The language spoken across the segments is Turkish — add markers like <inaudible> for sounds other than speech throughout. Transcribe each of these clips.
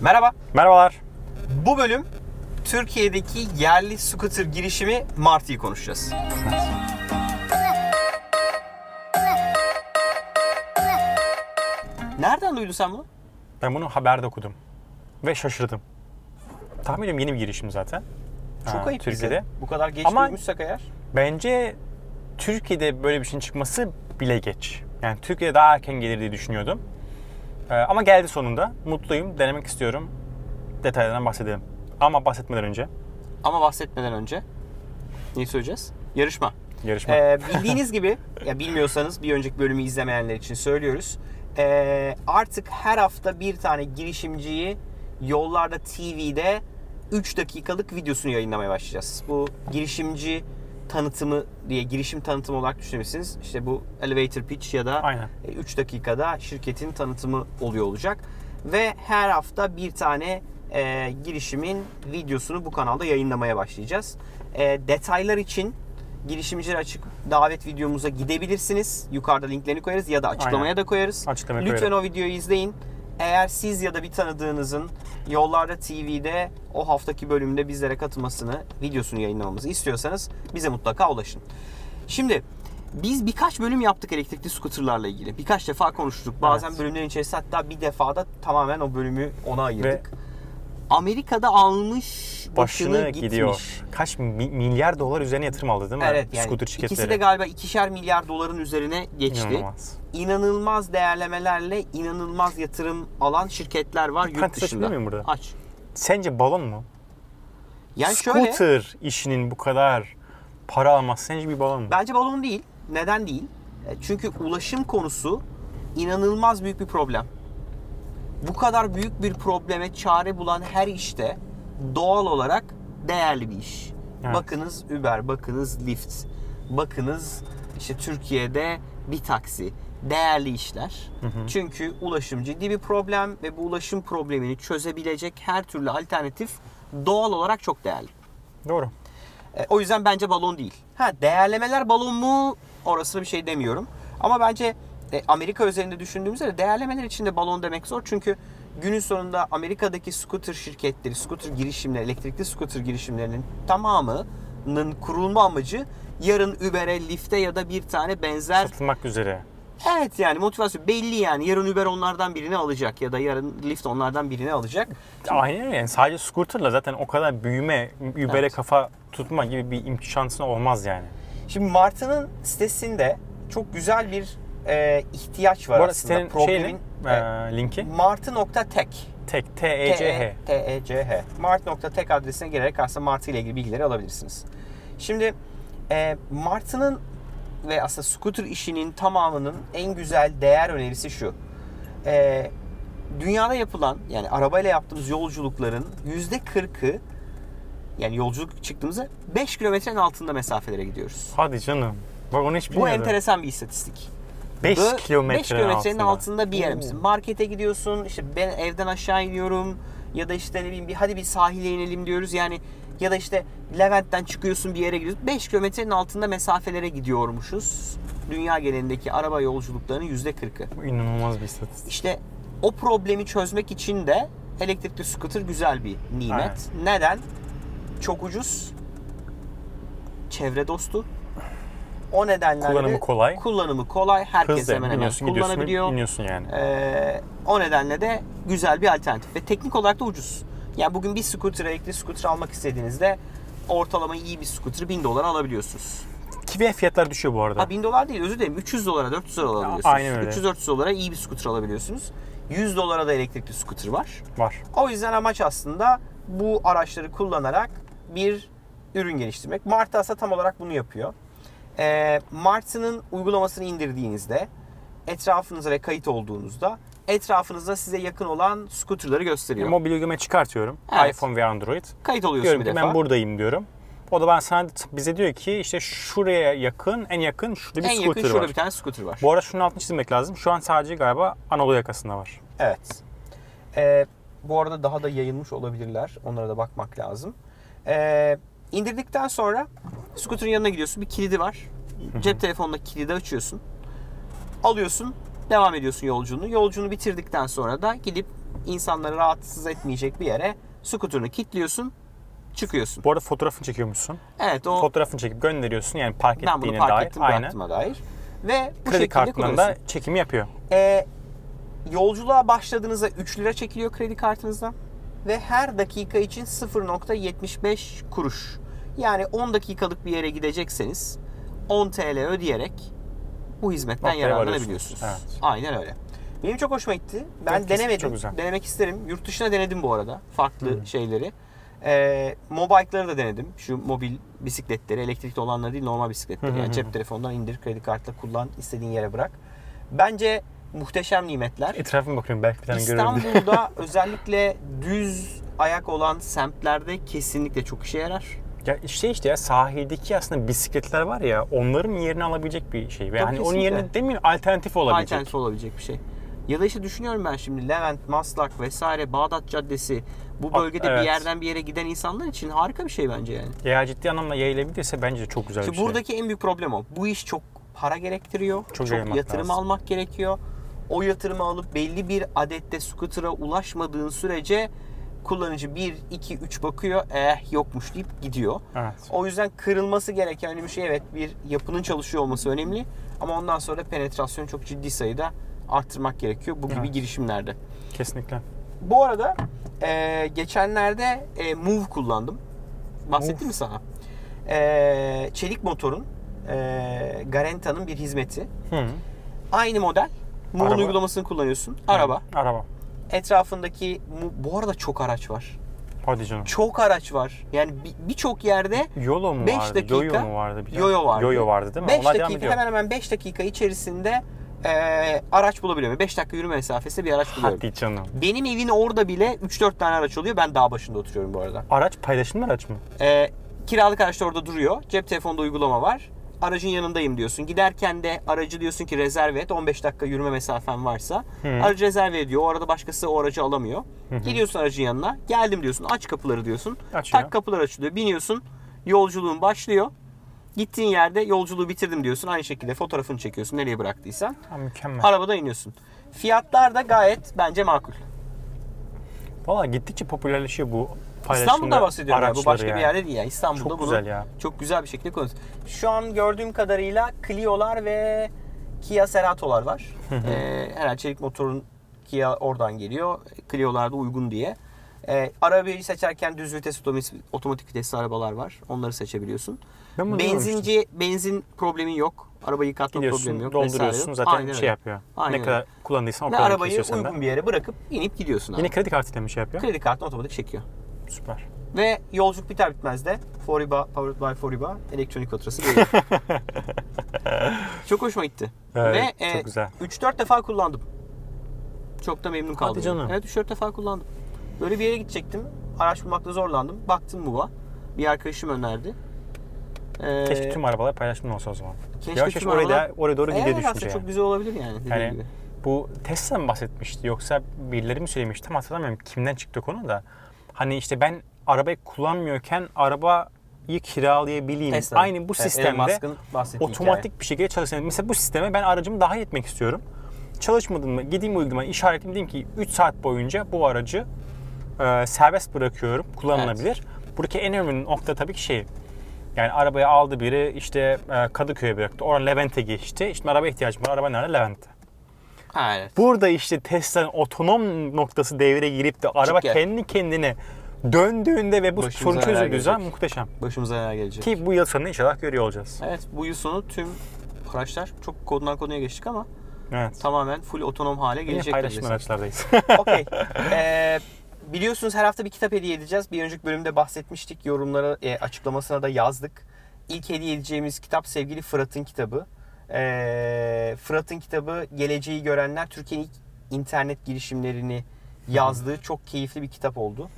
Merhaba. Merhabalar. Bu bölüm Türkiye'deki yerli scooter girişimi Martı'yı konuşacağız. Nereden duydun sen bunu? Ben bunu haberde okudum. Ve şaşırdım. Tahmin ediyorum yeni bir girişim zaten. Çok Ha, ayıp Türkiye'de. bize. Bu kadar geç Ama- duymuşsak eğer. Bence Türkiye'de böyle bir şeyin çıkması bile geç. Yani Türkiye'de daha erken gelir diye düşünüyordum. Ee, ama geldi sonunda. Mutluyum. Denemek istiyorum. Detaylarından bahsedelim. Ama bahsetmeden önce Ama bahsetmeden önce neyi söyleyeceğiz? Yarışma. yarışma. Ee, bildiğiniz gibi, ya bilmiyorsanız bir önceki bölümü izlemeyenler için söylüyoruz. Ee, artık her hafta bir tane girişimciyi Yollarda TV'de 3 dakikalık videosunu yayınlamaya başlayacağız. Bu girişimci tanıtımı diye girişim tanıtımı olarak düşünebilirsiniz. İşte bu elevator pitch ya da Aynen. 3 dakikada şirketin tanıtımı oluyor olacak. Ve her hafta bir tane e, girişimin videosunu bu kanalda yayınlamaya başlayacağız. E, detaylar için girişimciler açık davet videomuza gidebilirsiniz. Yukarıda linklerini koyarız ya da açıklamaya Aynen. da koyarız. Açıklamaya Lütfen koyarım. o videoyu izleyin. Eğer siz ya da bir tanıdığınızın Yollarda TV'de o haftaki bölümde bizlere katılmasını, videosunu yayınlamamızı istiyorsanız bize mutlaka ulaşın. Şimdi biz birkaç bölüm yaptık elektrikli skuterlarla ilgili. Birkaç defa konuştuk. Bazen Evet. bölümlerin içerisinde hatta bir defada tamamen o bölümü ona ayırdık. Amerika'da almış başını, Başını gitmiş. gidiyor. Kaç mi- milyar dolar üzerine yatırım aldı değil mi? Evet yani Scooter ikisi şirketleri. de galiba ikişer milyar doların üzerine geçti. İnanılmaz. İnanılmaz değerlemelerle inanılmaz yatırım alan şirketler var yurt parantez dışında. miyim burada? Aç. Sence balon mu? Yani şöyle Scooter işinin bu kadar para alması sence bir balon mu? bence balon değil. Neden değil? E, Çünkü ulaşım konusu inanılmaz büyük bir problem. Bu kadar büyük bir probleme çare bulan her işte doğal olarak değerli bir iş. Evet. Bakınız Uber, bakınız Lyft, bakınız işte Türkiye'de bir taksi. Değerli işler. Çünkü ulaşım ciddi bir problem ve bu ulaşım problemini çözebilecek her türlü alternatif doğal olarak çok değerli. Doğru. E, o yüzden bence balon değil. Ha değerlemeler balon mu? Orasına bir şey demiyorum. Ama bence e, Amerika üzerinde düşündüğümüzde değerlemeler için de balon demek zor. Çünkü günün sonunda Amerika'daki scooter şirketleri, scooter girişimleri, elektrikli scooter girişimlerinin tamamının kurulma amacı yarın Uber'e, Lyft'e ya da bir tane benzer Satılmak üzere. Evet yani motivasyon belli yani. Yarın Uber onlardan birini alacak ya da yarın Lyft onlardan birini alacak. Aynen öyle. Yani sadece scooterla zaten o kadar büyüme, Uber'e Evet. kafa tutma gibi bir imkan şansın olmaz yani. Şimdi Martı'nın sitesinde çok güzel bir e, ihtiyaç var Bu aslında. sitenin Problemin şeyini, e, linki martı.tek tek T-E-C-H. T-E-C-H Mart.tek adresine girerek aslında Martı ile ilgili bilgileri alabilirsiniz. Şimdi e, Martı'nın ve aslında scooter işinin tamamının en güzel değer önerisi şu. E, dünyada yapılan yani arabayla yaptığımız yolculukların %40'ı yani yolculuk çıktığımızda 5 kilometrenin altında mesafelere gidiyoruz. Hadi canım. Bak onu hiç Bu bilmiyordum. enteresan bir istatistik. 5 Bu kilometrenin 5 kilometrenin altında. altında bir yer misin? Markete gidiyorsun, işte ben evden aşağı iniyorum ya da işte ne bileyim bir hadi bir sahile inelim diyoruz. Yani ya da işte Levent'ten çıkıyorsun bir yere gidiyorsun. 5 kilometrenin altında mesafelere gidiyormuşuz. Dünya genelindeki araba yolculuklarının %40'ı. Bu inanılmaz bir istatistik. İşte o problemi çözmek için de elektrikli scooter güzel bir nimet. Evet. Neden? Çok ucuz. Çevre dostu. O nedenle Kullanımı kolay. Kullanımı kolay. Herkes Hızlı hemen hemen kullanabiliyor. iniyorsun yani. Ee, o nedenle de güzel bir alternatif ve teknik olarak da ucuz. Yani bugün bir scooter, elektrikli scooter almak istediğinizde ortalama iyi bir scooter'ı 1000 dolara alabiliyorsunuz. Ki fiyatlar düşüyor bu arada. Ha 1000 dolar değil özür dilerim 300 dolara 400 dolara alabiliyorsunuz. aynen öyle. 300-400 dolara iyi bir scooter alabiliyorsunuz. 100 dolara da elektrikli scooter var. Var. O yüzden amaç aslında bu araçları kullanarak bir ürün geliştirmek. Martı aslında tam olarak bunu yapıyor. Ee, Martı'nın uygulamasını indirdiğinizde etrafınıza ve kayıt olduğunuzda etrafınızda size yakın olan scooterları gösteriyor. Mobil uygulama çıkartıyorum. Evet. iPhone ve Android. Kayıt oluyorsun Diyorum bir defa. ben buradayım diyorum. O da ben sana bize diyor ki işte şuraya yakın, en yakın şurada bir en yakın scooter şurada var. bir tane scooter var. Bu arada şunun altını çizmek lazım. Şu an sadece galiba Anadolu yakasında var. Evet. Ee, bu arada daha da yayılmış olabilirler. Onlara da bakmak lazım. Ee, indirdikten sonra scooter'ın yanına gidiyorsun. Bir kilidi var. Cep telefonunda kilidi açıyorsun. Alıyorsun. Devam ediyorsun yolculuğunu. Yolculuğunu bitirdikten sonra da gidip insanları rahatsız etmeyecek bir yere skuterını kilitliyorsun, çıkıyorsun. Bu arada fotoğrafını çekiyormuşsun. Evet o Fotoğrafını çekip gönderiyorsun yani park ben bunu ettiğine park dair. ettim Aynen. dair. Ve bu Kredi kartından da çekimi yapıyor. Ee, yolculuğa başladığınızda 3 lira çekiliyor kredi kartınızdan. Ve her dakika için 0.75 kuruş. Yani 10 dakikalık bir yere gidecekseniz 10 TL ödeyerek bu hizmetten Noktaya yararlanabiliyorsunuz. Evet. Aynen öyle. Benim çok hoşuma gitti. Ben Evet, denemedim. çok güzel. Denemek isterim. Yurt dışına denedim bu arada. Farklı şeyleri. Ee, mobike'ları da denedim. Şu mobil bisikletleri, elektrikli olanları değil normal bisikletleri. Hı Yani cep telefonundan indir, kredi kartla kullan, istediğin yere bırak. Bence muhteşem nimetler. Etrafıma bakıyorum belki bir tane. İstanbul'da <laughs> özellikle düz ayak olan semtlerde kesinlikle çok işe yarar. Ya işte işte ya sahildeki aslında bisikletler var ya onların yerini alabilecek bir şey. Ve Tabii hani onun kesinlikle. yerine demeyeyim alternatif olabilecek. Alternatif olabilecek bir şey. Ya da işte düşünüyorum ben şimdi Levent, Maslak vesaire Bağdat Caddesi bu Bak, bölgede evet. bir yerden bir yere giden insanlar için harika bir şey bence yani. Eğer ciddi anlamda yayılabilirse bence de çok güzel İşte bir şey. buradaki en büyük problem o. Bu iş çok para gerektiriyor. Çok Çok, yatırım lazım. almak gerekiyor. O yatırımı alıp belli bir adette scooter'a ulaşmadığın sürece kullanıcı 1, 2, 3 bakıyor. Eh yokmuş deyip gidiyor. Evet. O yüzden kırılması gereken bir şey evet bir yapının çalışıyor olması önemli. Ama ondan sonra penetrasyonu çok ciddi sayıda arttırmak gerekiyor bu gibi Evet. girişimlerde. Kesinlikle. Bu arada e, geçenlerde e, Move kullandım. Bahsettim mi sana? E, çelik motorun e, Garanta'nın bir hizmeti. Hı. Aynı model. Move'un uygulamasını kullanıyorsun. Araba. Araba. Etrafındaki bu arada çok araç var. Hadi canım. Çok araç var. Yani bir- birçok yerde Yolo mu Beş vardı? dakika- Yoyo mu vardı? Bir? Yoyo vardı. Yoyo vardı değil mi? 5 Onlar devam dakika hemen hemen 5 dakika içerisinde e, araç bulabiliyorum. 5 dakika yürüme mesafesinde bir araç buluyorum. Hadi canım. Benim evin orada bile 3-4 tane araç oluyor. Ben dağ başında oturuyorum bu arada. Araç paylaşımlı araç mı? E, kiralık araç da orada duruyor. Cep telefonunda uygulama var. Aracın yanındayım diyorsun. Giderken de aracı diyorsun ki rezerve et. 15 dakika yürüme mesafen varsa. Hı. Aracı rezerve ediyor. O arada başkası o aracı alamıyor. Gidiyorsun aracın yanına. Geldim diyorsun. Aç kapıları diyorsun. Açıyor. Tak kapılar açılıyor. Biniyorsun. Yolculuğun başlıyor. Gittiğin yerde yolculuğu bitirdim diyorsun. Aynı şekilde fotoğrafını çekiyorsun nereye bıraktıysan. Ha, mükemmel. Arabada iniyorsun. Fiyatlar da gayet bence makul. Valla gittikçe popülerleşiyor bu paylaşımlı İstanbul'da bahsediyorum ya. Bu başka yani. bir yerde değil ya. İstanbul'da Çok bunu güzel ya. çok güzel bir şekilde kullanıyoruz. Şu an gördüğüm kadarıyla Clio'lar ve Kia Cerato'lar var. ee, herhalde çelik motorun Kia oradan geliyor. Clio'lar da uygun diye. Ee, arabayı seçerken düz vites otomatik, vitesli arabalar var. Onları seçebiliyorsun. Ben. Benzinci benzin problemi yok. Arabayı yıkatma problemi yok. dolduruyorsun zaten Aynen şey öyle. yapıyor. Aynen ne öyle. kadar kullandıysan o kadar arabayı uygun bir yere bırakıp inip gidiyorsun abi. Yine kredi kartıyla mı şey yapıyor? Kredi kartını otomatik çekiyor. Süper. Ve yolculuk biter bitmez de Foriba, Powered by Foriba elektronik faturası geliyor. <laughs> çok hoşuma gitti. Evet, Ve çok güzel. 3-4 defa kullandım. Çok da memnun kaldım. canım. Evet 3-4 defa kullandım. Böyle bir yere gidecektim. Araç bulmakta zorlandım. Baktım MUV'a. Bir arkadaşım önerdi. Ee, Keşke tüm arabalar paylaşımlı olsa o zaman. keşke Yavaş yavaş oraya, arabalar- oraya doğru gidiyor Evet, düşünce aslında yani. çok güzel olabilir yani. dediğin Yani gibi. bu Tesla mı bahsetmişti yoksa birileri mi söylemişti tam hatırlamıyorum kimden çıktı konu da. Hani işte ben arabayı kullanmıyorken arabayı kiralayabileyim. Tesla. Aynı bu Evet, Elon sistemde otomatik bir şekilde çalışan. Mesela bu sisteme ben aracımı dahil etmek istiyorum. Çalışmadım mı? Gideyim uygulamaya işaretleyeyim diyeyim ki 3 saat boyunca bu aracı e, serbest bırakıyorum. Kullanılabilir. Buradaki en önemli nokta tabii ki şey. Yani arabayı aldı biri işte e, Kadıköy'e bıraktı. Oradan Levent'e geçti. İşte araba ihtiyacım var. Araba nerede? Levent'te. hikaye. Evet. Burada işte Tesla'nın otonom noktası devreye girip de araba yer. kendi kendine döndüğünde ve bu Başımıza sorun çözüldüğü muhteşem. Başımıza neler gelecek. Ki bu yıl sonunda inşallah görüyor olacağız. Evet bu yıl sonu tüm araçlar çok koddan konuya geçtik ama Evet. tamamen full otonom hale Yine gelecek. paylaşım neredeyse. araçlardayız. <laughs> Okey. <laughs> Ee, biliyorsunuz her hafta bir kitap hediye edeceğiz. Bir önceki bölümde bahsetmiştik. Yorumlara e, açıklamasına da yazdık. İlk hediye edeceğimiz kitap sevgili Fırat'ın kitabı. Ee, Fırat'ın kitabı Geleceği Görenler Türkiye'nin ilk internet girişimlerini yazdığı çok keyifli bir kitap oldu.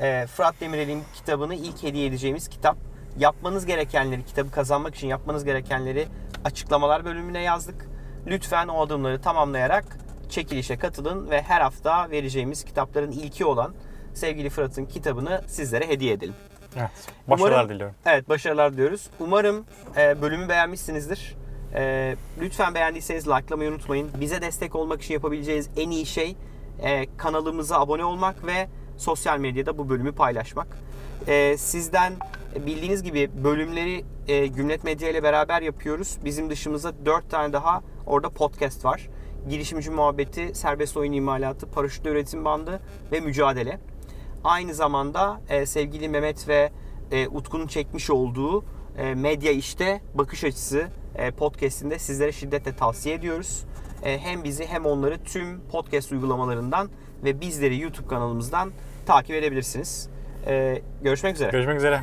Ee, Fırat Demirel'in kitabını ilk hediye edeceğimiz kitap. Yapmanız gerekenleri, kitabı kazanmak için yapmanız gerekenleri açıklamalar bölümüne yazdık. Lütfen o adımları tamamlayarak çekilişe katılın ve her hafta vereceğimiz kitapların ilki olan sevgili Fırat'ın kitabını sizlere hediye edelim. evet. Başarılar Umarım- diliyorum. Evet başarılar diliyoruz. Umarım e, bölümü beğenmişsinizdir. E, lütfen beğendiyseniz likelamayı unutmayın. Bize destek olmak için yapabileceğiniz en iyi şey e, kanalımıza abone olmak ve sosyal medyada bu bölümü paylaşmak. E, sizden bildiğiniz gibi bölümleri e, Gümlet Medya ile beraber yapıyoruz. Bizim dışımızda 4 tane daha orada podcast var. Girişimci muhabbeti, serbest oyun imalatı, paraşütle üretim bandı ve mücadele. Aynı zamanda e, sevgili Mehmet ve e, Utku'nun çekmiş olduğu e, medya işte bakış açısı e, podcast'inde sizlere şiddetle tavsiye ediyoruz. E, hem bizi hem onları tüm podcast uygulamalarından ve bizleri YouTube kanalımızdan takip edebilirsiniz. E, görüşmek üzere. Görüşmek üzere.